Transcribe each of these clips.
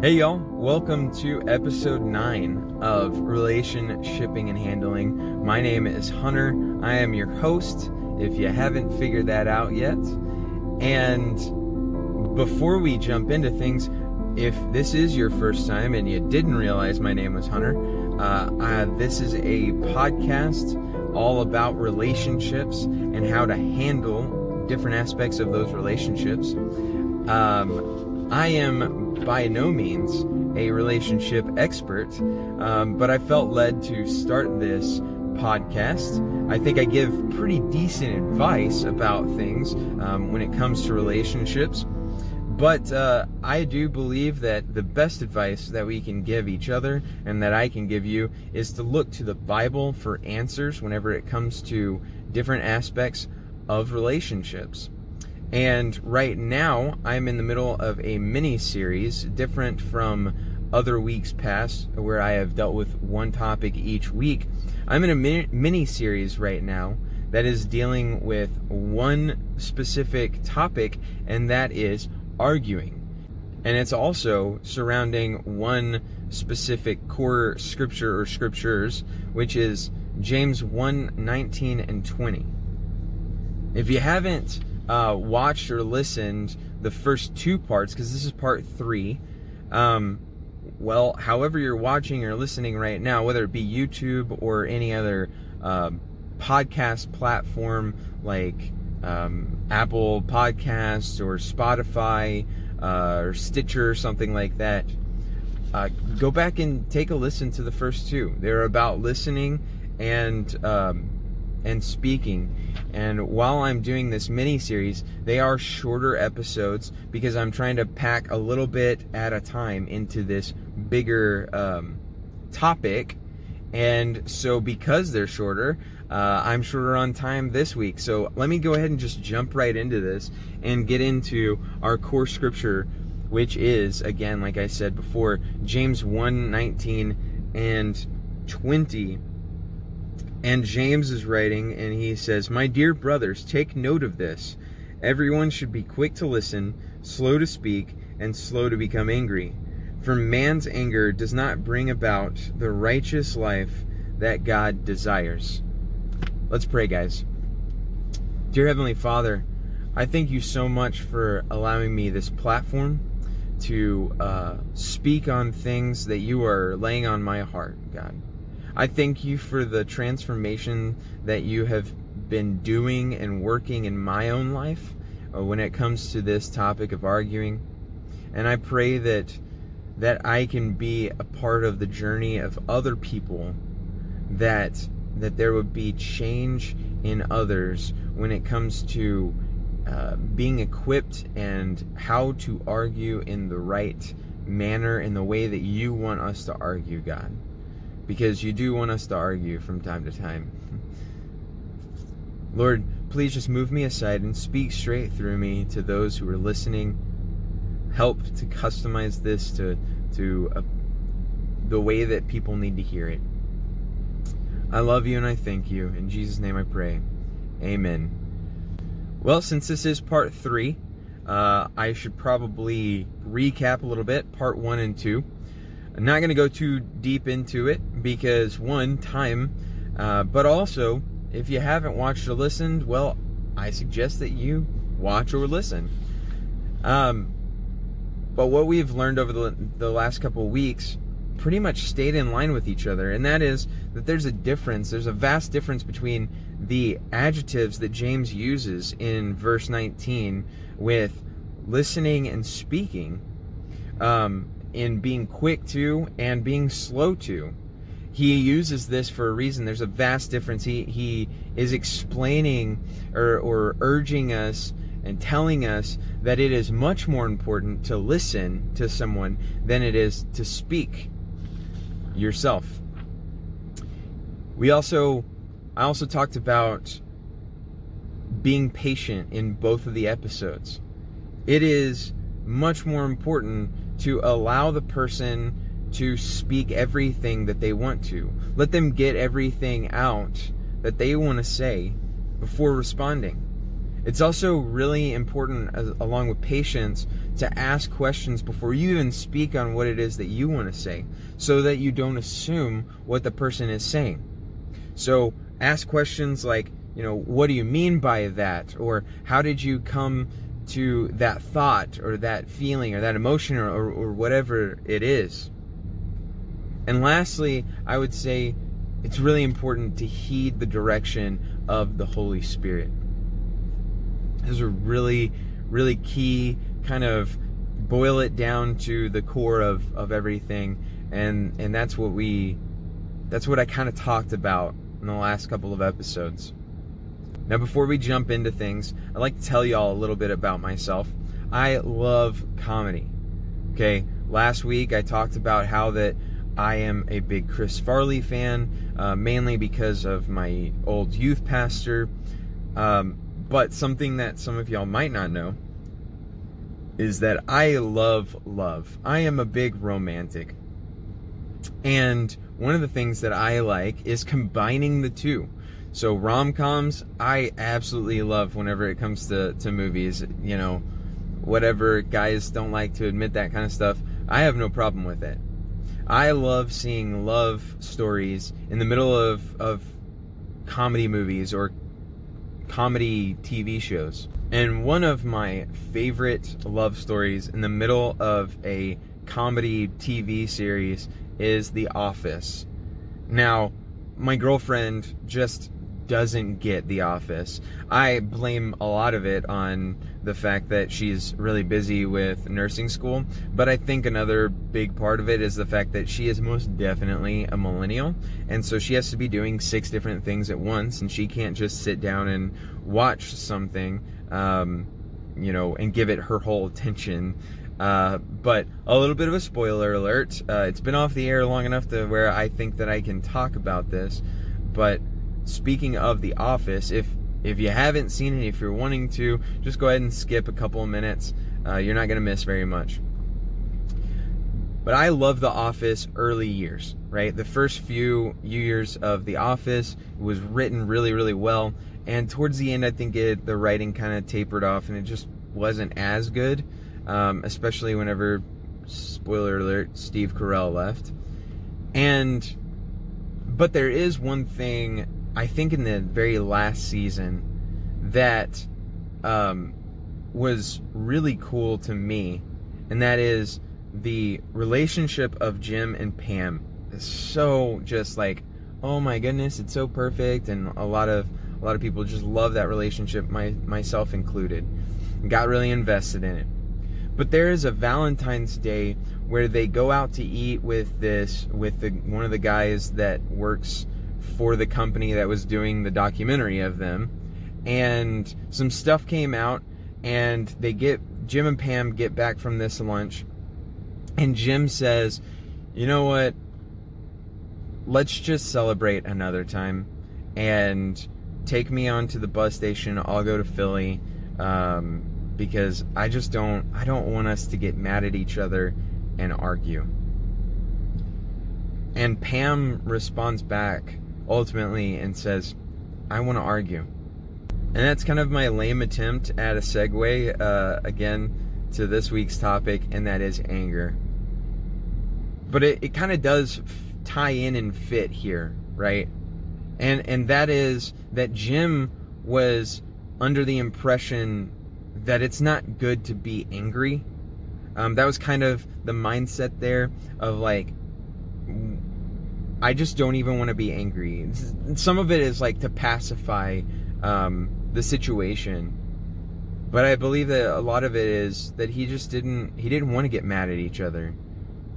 Hey y'all, welcome to episode 9 of Relation Shipping and Handling. My name is Hunter. I am your host, if you haven't figured that out yet. And before we jump into things, if this is your first time and you didn't realize my name was Hunter, uh, uh, this is a podcast all about relationships and how to handle different aspects of those relationships. Um, I am by no means a relationship expert, um, but I felt led to start this podcast. I think I give pretty decent advice about things um, when it comes to relationships. But uh, I do believe that the best advice that we can give each other and that I can give you is to look to the Bible for answers whenever it comes to different aspects of relationships. And right now, I'm in the middle of a mini series, different from other weeks past, where I have dealt with one topic each week. I'm in a mini series right now that is dealing with one specific topic, and that is arguing. And it's also surrounding one specific core scripture or scriptures, which is James 1 19 and 20. If you haven't uh, watched or listened the first two parts, because this is part three, um, well, however you're watching or listening right now, whether it be YouTube or any other uh, podcast platform like um, Apple Podcasts or Spotify uh, or Stitcher or something like that, uh, go back and take a listen to the first two. They're about listening and um, and speaking. And while I'm doing this mini series, they are shorter episodes because I'm trying to pack a little bit at a time into this bigger um, topic. And so, because they're shorter, uh, I'm shorter on time this week. So, let me go ahead and just jump right into this and get into our core scripture, which is, again, like I said before, James 1 19 and 20 and James is writing, and he says, My dear brothers, take note of this. Everyone should be quick to listen, slow to speak, and slow to become angry. For man's anger does not bring about the righteous life that God desires. Let's pray, guys. Dear Heavenly Father, I thank you so much for allowing me this platform to uh, speak on things that you are laying on my heart, God. I thank you for the transformation that you have been doing and working in my own life uh, when it comes to this topic of arguing. And I pray that that I can be a part of the journey of other people that that there would be change in others when it comes to uh, being equipped and how to argue in the right manner in the way that you want us to argue, God because you do want us to argue from time to time. Lord, please just move me aside and speak straight through me to those who are listening. Help to customize this to to a, the way that people need to hear it. I love you and I thank you. In Jesus' name I pray. Amen. Well, since this is part three, uh, I should probably recap a little bit, part one and two. I'm not going to go too deep into it because, one, time, uh, but also, if you haven't watched or listened, well, I suggest that you watch or listen. Um, but what we've learned over the, the last couple weeks pretty much stayed in line with each other, and that is that there's a difference, there's a vast difference between the adjectives that James uses in verse 19 with listening and speaking. Um, in being quick to and being slow to. He uses this for a reason. There's a vast difference. He he is explaining or, or urging us and telling us that it is much more important to listen to someone than it is to speak yourself. We also I also talked about being patient in both of the episodes. It is much more important to allow the person to speak everything that they want to. Let them get everything out that they want to say before responding. It's also really important, as, along with patience, to ask questions before you even speak on what it is that you want to say so that you don't assume what the person is saying. So ask questions like, you know, what do you mean by that? Or how did you come to that thought or that feeling or that emotion or, or, or whatever it is? And lastly, I would say it's really important to heed the direction of the Holy Spirit. Those are really, really key kind of boil it down to the core of, of everything and and that's what we that's what I kind of talked about in the last couple of episodes. Now before we jump into things, I'd like to tell y'all a little bit about myself. I love comedy. Okay, last week I talked about how that I am a big Chris Farley fan, uh, mainly because of my old youth pastor. Um, but something that some of y'all might not know is that I love love. I am a big romantic. And one of the things that I like is combining the two. So rom coms, I absolutely love whenever it comes to, to movies. You know, whatever guys don't like to admit that kind of stuff, I have no problem with it. I love seeing love stories in the middle of, of comedy movies or comedy TV shows. And one of my favorite love stories in the middle of a comedy TV series is The Office. Now, my girlfriend just doesn't get The Office. I blame a lot of it on the fact that she's really busy with nursing school, but I think another big part of it is the fact that she is most definitely a millennial, and so she has to be doing six different things at once, and she can't just sit down and watch something, um, you know, and give it her whole attention. Uh, but a little bit of a spoiler alert. Uh, it's been off the air long enough to where I think that I can talk about this. But speaking of The Office, if if you haven't seen it, if you're wanting to, just go ahead and skip a couple of minutes. Uh, you're not going to miss very much. But I love The Office early years, right? The first few years of The Office was written really, really well. And towards the end, I think it, the writing kind of tapered off and it just wasn't as good, um, especially whenever, spoiler alert, Steve Carell left. And, but there is one thing I think in the very last season that um, was really cool to me, and that is the relationship of Jim and Pam is so just like, oh my goodness, it's so perfect, and a lot of a lot of people just love that relationship, my myself included. Got really invested in it. But there is a Valentine's Day where they go out to eat with this with the one of the guys that works for the company that was doing the documentary of them. And some stuff came out, and they get Jim and Pam get back from this lunch, and Jim says, "You know what? Let's just celebrate another time, and take me on to the bus station. I'll go to Philly." Um, because I just don't I don't want us to get mad at each other and argue. And Pam responds back ultimately and says, I want to argue. And that's kind of my lame attempt at a segue, uh, again, to this week's topic, and that is anger. But it, it kind of does tie in and fit here, right? And, and that is that Jim was under the impression that it's not good to be angry. Um, that was kind of the mindset there of like, I just don't even want to be angry. Some of it is like to pacify um, the situation, but I believe that a lot of it is that he just didn't he didn't want to get mad at each other.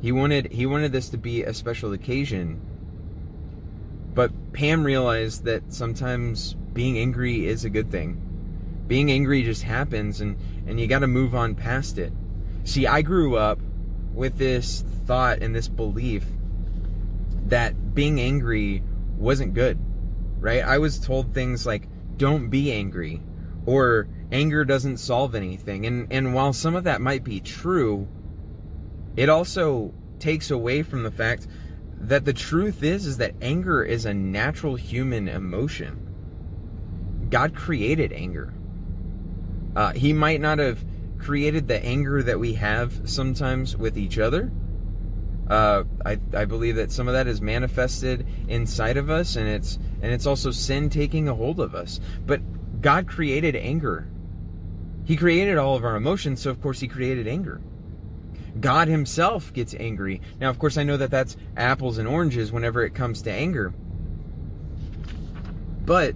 He wanted he wanted this to be a special occasion. But Pam realized that sometimes being angry is a good thing. Being angry just happens and and you got to move on past it. See, I grew up with this thought and this belief that being angry wasn't good, right? I was told things like, don't be angry, or anger doesn't solve anything. And, and while some of that might be true, it also takes away from the fact that the truth is is that anger is a natural human emotion. God created anger. Uh, he might not have created the anger that we have sometimes with each other. Uh, I, I believe that some of that is manifested inside of us, and it's and it's also sin taking a hold of us. But God created anger. He created all of our emotions, so of course He created anger. God Himself gets angry. Now, of course, I know that that's apples and oranges whenever it comes to anger, but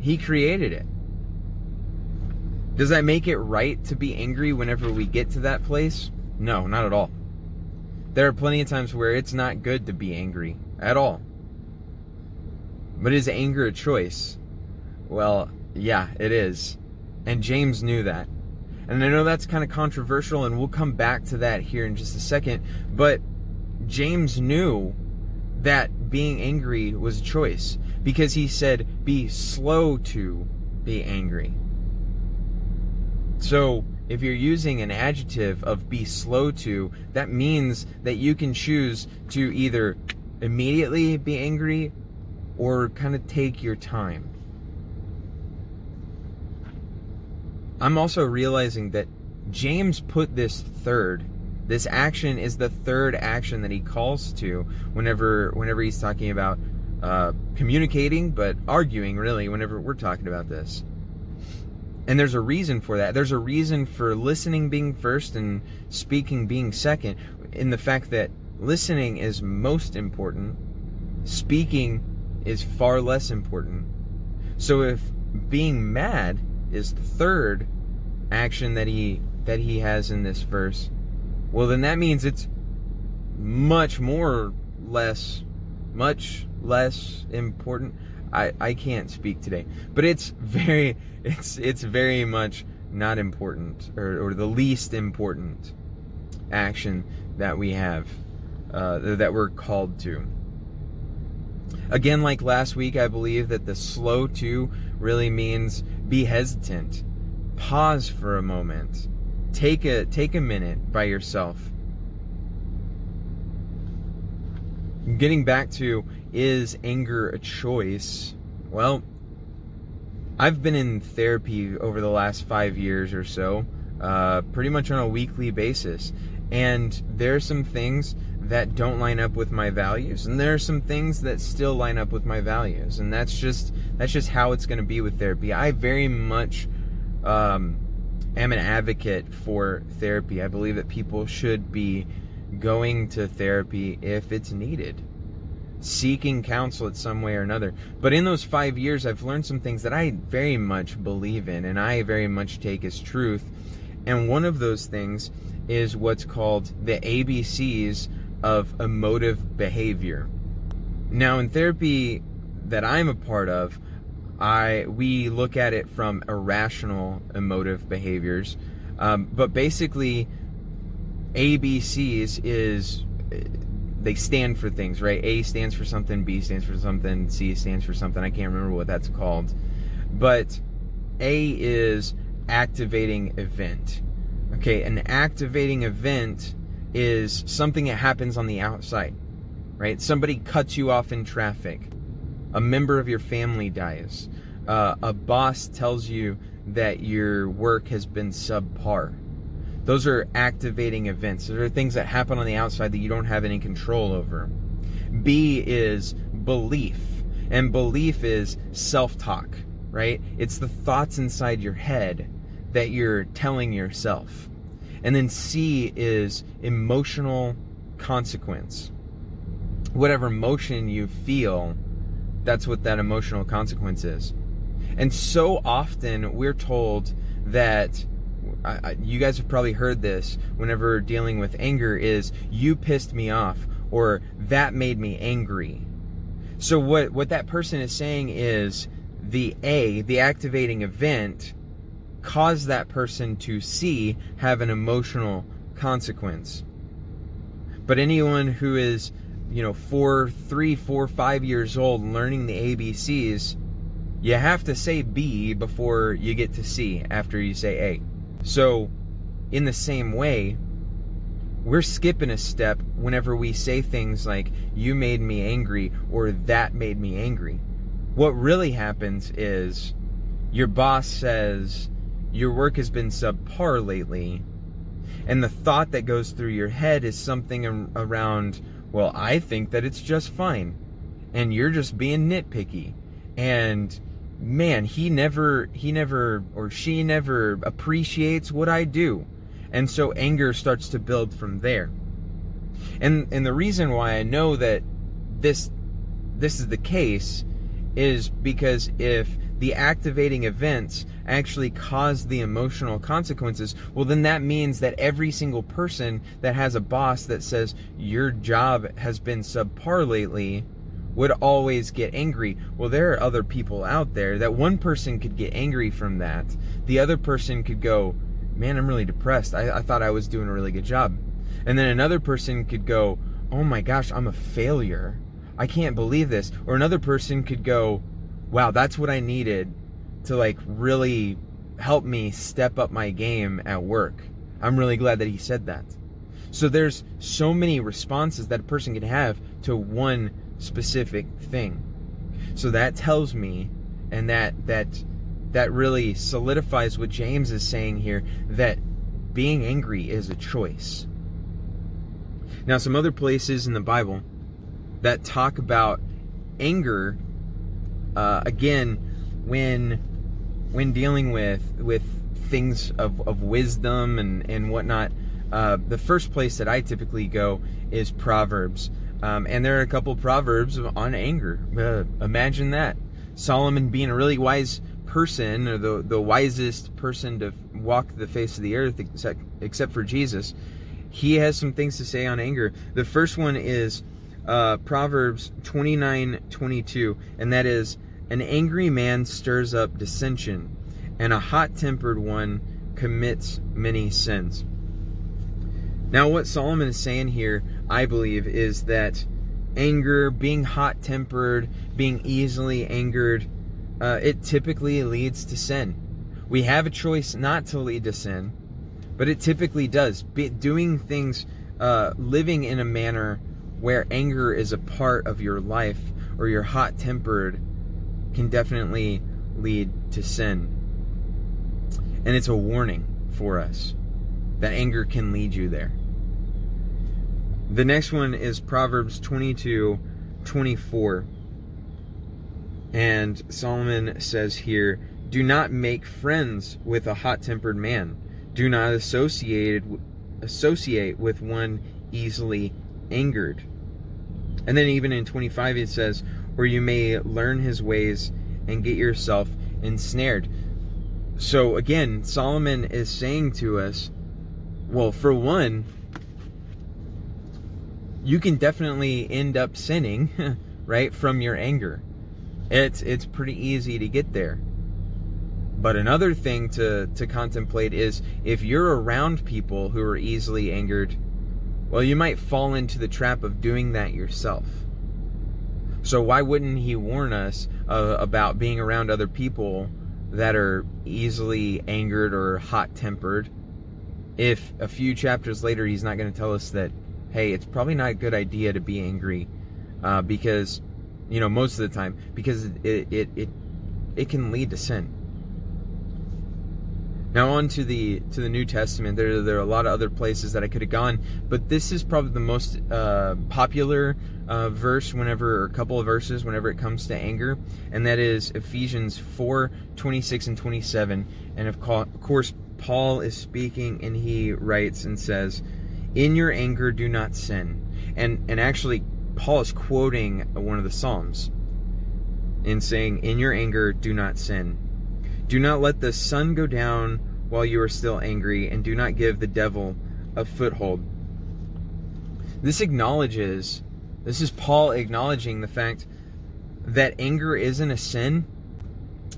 He created it. Does that make it right to be angry whenever we get to that place? No, not at all. There are plenty of times where it's not good to be angry at all. But is anger a choice? Well, yeah, it is. And James knew that. And I know that's kind of controversial, and we'll come back to that here in just a second. But James knew that being angry was a choice because he said, be slow to be angry. So, if you're using an adjective of be slow to, that means that you can choose to either immediately be angry or kind of take your time. I'm also realizing that James put this third. This action is the third action that he calls to whenever whenever he's talking about uh, communicating, but arguing really whenever we're talking about this. And there's a reason for that. There's a reason for listening being first and speaking being second, in the fact that listening is most important, speaking is far less important. So if being mad is the third action that he that he has in this verse, well then that means it's much more less much less important. I, I can't speak today. But it's very it's it's very much not important or, or the least important action that we have uh, that we're called to. Again, like last week, I believe that the slow to really means be hesitant. Pause for a moment. Take a take a minute by yourself. Getting back to is anger a choice? Well, I've been in therapy over the last five years or so, uh, pretty much on a weekly basis. And there are some things that don't line up with my values and there are some things that still line up with my values and that's just that's just how it's going to be with therapy i very much um, am an advocate for therapy i believe that people should be going to therapy if it's needed seeking counsel in some way or another. But in those five years i've learned some things that i very much believe in and i very much take as truth. And one of those things is what's called the abcs of emotive behavior. Now, in therapy that I'm a part of, I we look at it from irrational emotive behaviors, um, but basically, ABCs is they stand for things, right? A stands for something, B stands for something, C stands for something. I can't remember what that's called, but A is activating event. Okay, an activating event is something that happens on the outside, right? Somebody cuts you off in traffic, a member of your family dies, uh, a boss tells you that your work has been subpar. Those are activating events. Those are things that happen on the outside that you don't have any control over. B is belief, and belief is self talk, right? It's the thoughts inside your head that you're telling yourself. And then C is emotional consequence. Whatever emotion you feel, that's what that emotional consequence is. And so often we're told that I, I, you guys have probably heard this whenever dealing with anger is you pissed me off or that made me angry. So what what that person is saying is the A, the activating event caused that person to see have an emotional consequence. But anyone who is, you know, four, three, four, five years old learning the ABCs, you have to say B before you get to C after you say A. So, in the same way, we're skipping a step whenever we say things like, you made me angry or that made me angry. What really happens is your boss says, your work has been subpar lately, and the thought that goes through your head is something around, well, I think that it's just fine, and you're just being nitpicky, and man, he never, he never, or she never appreciates what I do, and so anger starts to build from there. And and the reason why I know that this this is the case is because if the activating events actually cause the emotional consequences, well, then that means that every single person that has a boss that says your job has been subpar lately would always get angry. Well, there are other people out there that one person could get angry from that. The other person could go, Man, I'm really depressed. I, I thought I was doing a really good job. And then another person could go, Oh my gosh, I'm a failure. I can't believe this. Or another person could go, Wow, that's what I needed to like really help me step up my game at work. I'm really glad that he said that. So there's so many responses that a person can have to one specific thing. So that tells me and that that that really solidifies what James is saying here that being angry is a choice. Now, some other places in the Bible that talk about anger, uh, again, when when dealing with with things of, of wisdom and and whatnot, uh, the first place that I typically go is Proverbs, um, and there are a couple proverbs on anger. Uh, imagine that Solomon being a really wise person, or the the wisest person to walk the face of the earth, except except for Jesus he has some things to say on anger. The first one is uh, Proverbs 29 22, and that is, An angry man stirs up dissension, and a hot tempered one commits many sins. Now, what Solomon is saying here, I believe, is that anger, being hot tempered, being easily angered, uh, it typically leads to sin. We have a choice not to lead to sin, but it typically does. Be, doing things, uh, living in a manner where anger is a part of your life or you're hot tempered can definitely lead to sin. And it's a warning for us that anger can lead you there. The next one is Proverbs 22 24. And Solomon says here, Do not make friends with a hot tempered man do not associate associate with one easily angered. And then even in 25 it says, or you may learn his ways and get yourself ensnared. So again, Solomon is saying to us, well, for one, you can definitely end up sinning, right, from your anger. It's it's pretty easy to get there. But another thing to, to contemplate is if you're around people who are easily angered, well, you might fall into the trap of doing that yourself. So, why wouldn't he warn us uh, about being around other people that are easily angered or hot tempered if a few chapters later he's not going to tell us that, hey, it's probably not a good idea to be angry uh, because, you know, most of the time, because it, it, it, it can lead to sin. Now on to the to the New Testament. There there are a lot of other places that I could have gone, but this is probably the most uh, popular uh, verse whenever or a couple of verses whenever it comes to anger, and that is Ephesians 4, 26 and 27. And of course, Paul is speaking and he writes and says, "In your anger do not sin." And and actually Paul is quoting one of the Psalms in saying, "In your anger do not sin." Do not let the sun go down while you are still angry, and do not give the devil a foothold. This acknowledges, this is Paul acknowledging the fact that anger isn't a sin,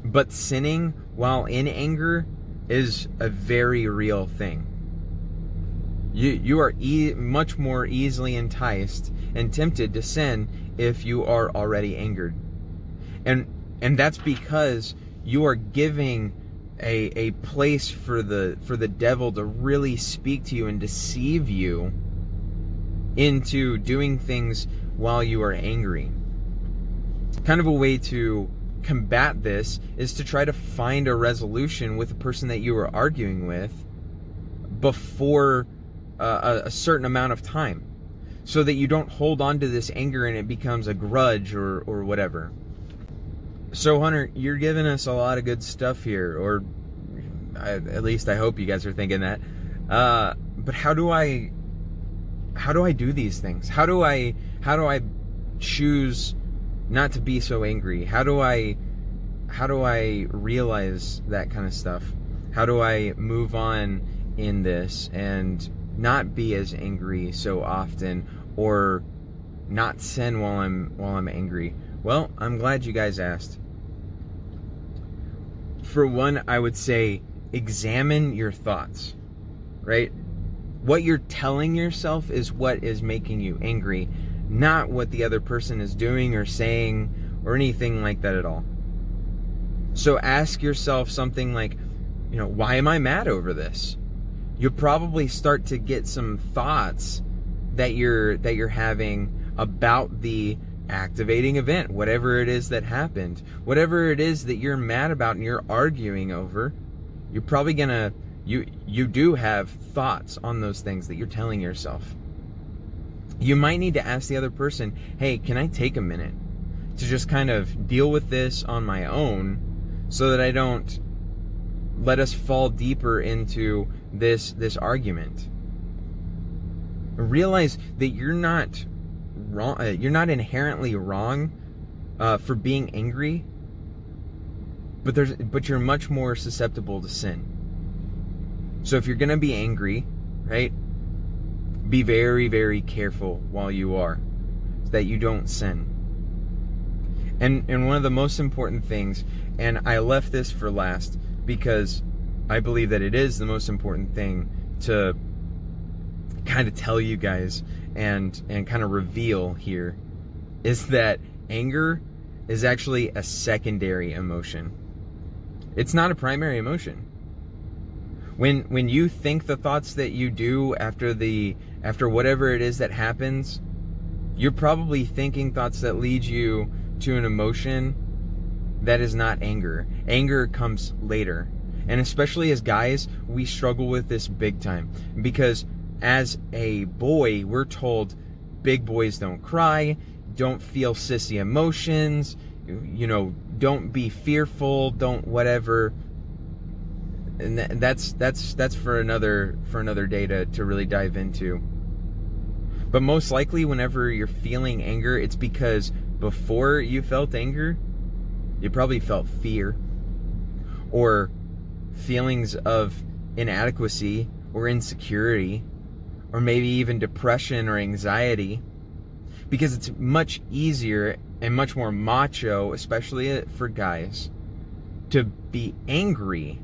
but sinning while in anger is a very real thing. You, you are e- much more easily enticed and tempted to sin if you are already angered. And and that's because you are giving a, a place for the for the devil to really speak to you and deceive you into doing things while you are angry. Kind of a way to combat this is to try to find a resolution with the person that you were arguing with before a, a certain amount of time so that you don't hold on to this anger and it becomes a grudge or, or whatever. So, Hunter, you're giving us a lot of good stuff here, or I, at least I hope you guys are thinking that. Uh, but how do I, how do I do these things? How do I, how do I choose not to be so angry? How do I, how do I realize that kind of stuff? How do I move on in this and not be as angry so often or not sin while I'm while I'm angry? Well, I'm glad you guys asked. For one, I would say examine your thoughts. Right? What you're telling yourself is what is making you angry, not what the other person is doing or saying or anything like that at all. So ask yourself something like, you know, why am I mad over this? You'll probably start to get some thoughts that you're that you're having about the activating event, whatever it is that happened, whatever it is that you're mad about and you're arguing over, you're probably gonna you you do have thoughts on those things that you're telling yourself. You might need to ask the other person, hey, can I take a minute to just kind of deal with this on my own so that I don't let us fall deeper into this this argument. Realize that you're not wrong. Uh, you're not inherently wrong uh, for being angry, but there's but you're much more susceptible to sin. So if you're gonna be angry, right, be very very careful while you are, so that you don't sin. And and one of the most important things, and I left this for last because I believe that it is the most important thing to kind of tell you guys and and kind of reveal here is that anger is actually a secondary emotion. It's not a primary emotion. When when you think the thoughts that you do after the after whatever it is that happens, you're probably thinking thoughts that lead you to an emotion that is not anger. Anger comes later. And especially as guys, we struggle with this big time because as a boy, we're told big boys don't cry, don't feel sissy emotions, you know, don't be fearful, don't whatever. And that's that's that's for another for another day to, to really dive into. But most likely whenever you're feeling anger, it's because before you felt anger, you probably felt fear or feelings of inadequacy or insecurity, or maybe even depression or anxiety, because it's much easier and much more macho, especially for guys, to be angry.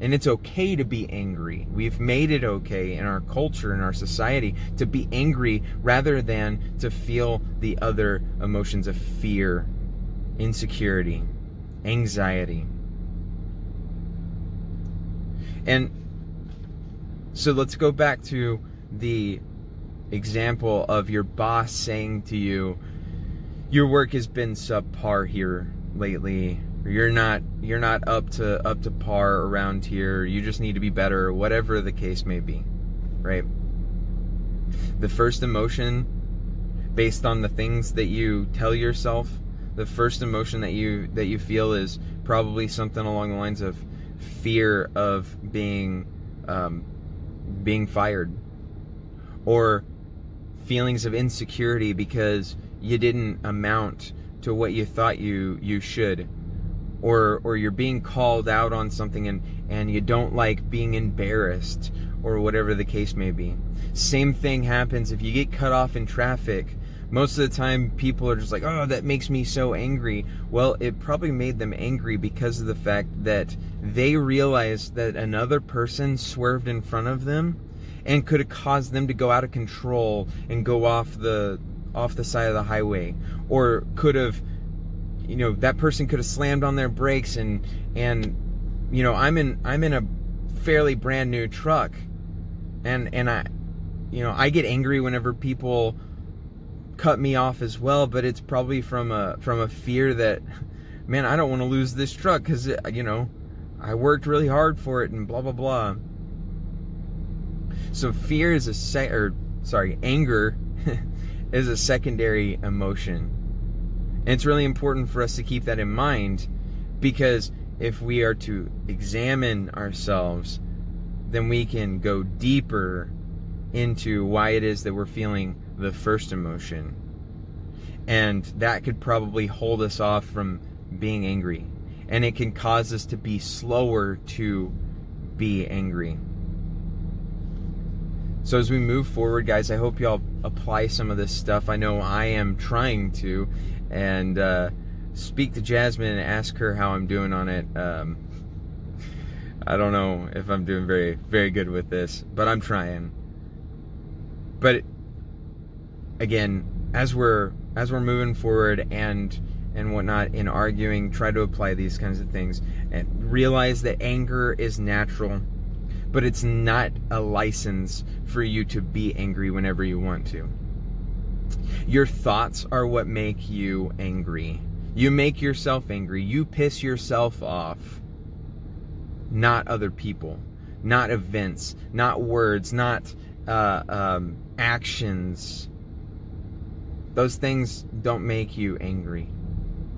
And it's okay to be angry. We've made it okay in our culture, in our society, to be angry rather than to feel the other emotions of fear, insecurity, anxiety. And so let's go back to the example of your boss saying to you, your work has been subpar here lately. You're not you're not up to up to par around here. You just need to be better, whatever the case may be. Right? The first emotion based on the things that you tell yourself, the first emotion that you that you feel is probably something along the lines of fear of being um, being fired or feelings of insecurity because you didn't amount to what you thought you you should or or you're being called out on something and and you don't like being embarrassed or whatever the case may be. Same thing happens if you get cut off in traffic most of the time people are just like oh that makes me so angry. Well it probably made them angry because of the fact that they realized that another person swerved in front of them and could have caused them to go out of control and go off the off the side of the highway. Or could have you know that person could have slammed on their brakes and and you know I'm in I'm in a fairly brand new truck. And and I you know I get angry whenever people cut me off as well, but it's probably from a from a fear that man, I don't want to lose this truck because, uh, you know, I worked really hard for it and blah, blah, blah. So fear is a sec, or sorry, anger is a secondary emotion. And it's really important for us to keep that in mind because if we are to examine ourselves, then we can go deeper into why it is that we're feeling the first emotion. And that could probably hold us off from being angry. And it can cause us to be slower to be angry. So as we move forward, guys, I hope y'all apply some of this stuff. I know I am trying to, and uh, speak to Jasmine and ask her how I'm doing on it. Um, I don't know if I'm doing very very good with this, but I'm trying. But again, as we're as we're moving forward and and whatnot in arguing, try to apply these kinds of things and realize that anger is natural, but it's not a license for you to be angry whenever you want to. Your thoughts are what make you angry. You make yourself angry. You piss yourself off. Not other people, not events, not words, not uh, um, actions. Those things don't make you angry.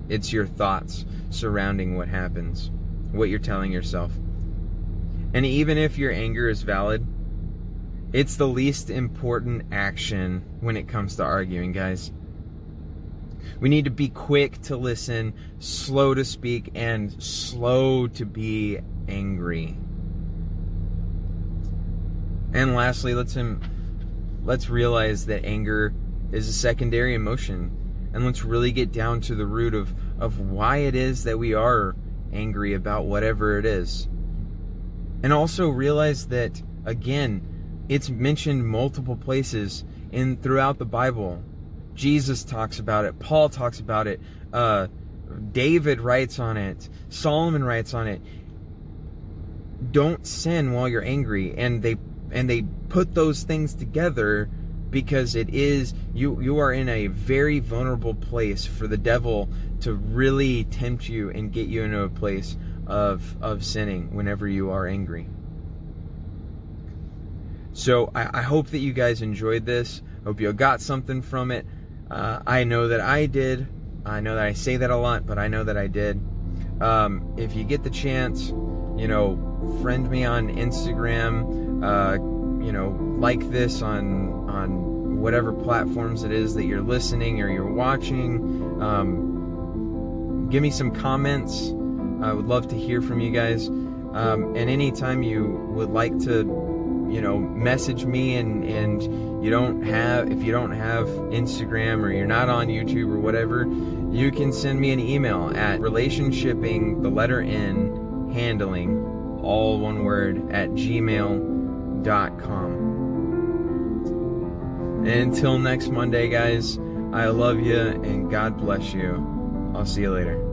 It's your thoughts surrounding what happens, what you're telling yourself. And even if your anger is valid, it's the least important action when it comes to arguing, guys. We need to be quick to listen, slow to speak, and slow to be angry. And lastly, let's him let's realize that anger is a secondary emotion. And let's really get down to the root of, of why it is that we are angry about whatever it is. And also realize that again, it's mentioned multiple places in throughout the Bible Jesus talks about it. Paul talks about it. Uh, David writes on it. Solomon writes on it. Don't sin while you're angry, and they and they put those things together because it is you you are in a very vulnerable place for the devil to really tempt you and get you into a place of of sinning whenever you are angry. So I, I hope that you guys enjoyed this. Hope you got something from it. Uh, I know that I did. I know that I say that a lot, but I know that I did. Um, if you get the chance, you know, friend me on Instagram. Uh, you know, like this on on whatever platforms it is that you're listening or you're watching. Um, give me some comments. I would love to hear from you guys. Um, and anytime you would like to you know message me and and you don't have if you don't have instagram or you're not on youtube or whatever you can send me an email at relationshipping the letter n handling all one word at gmail.com and until next monday guys i love you and god bless you. I'll see you later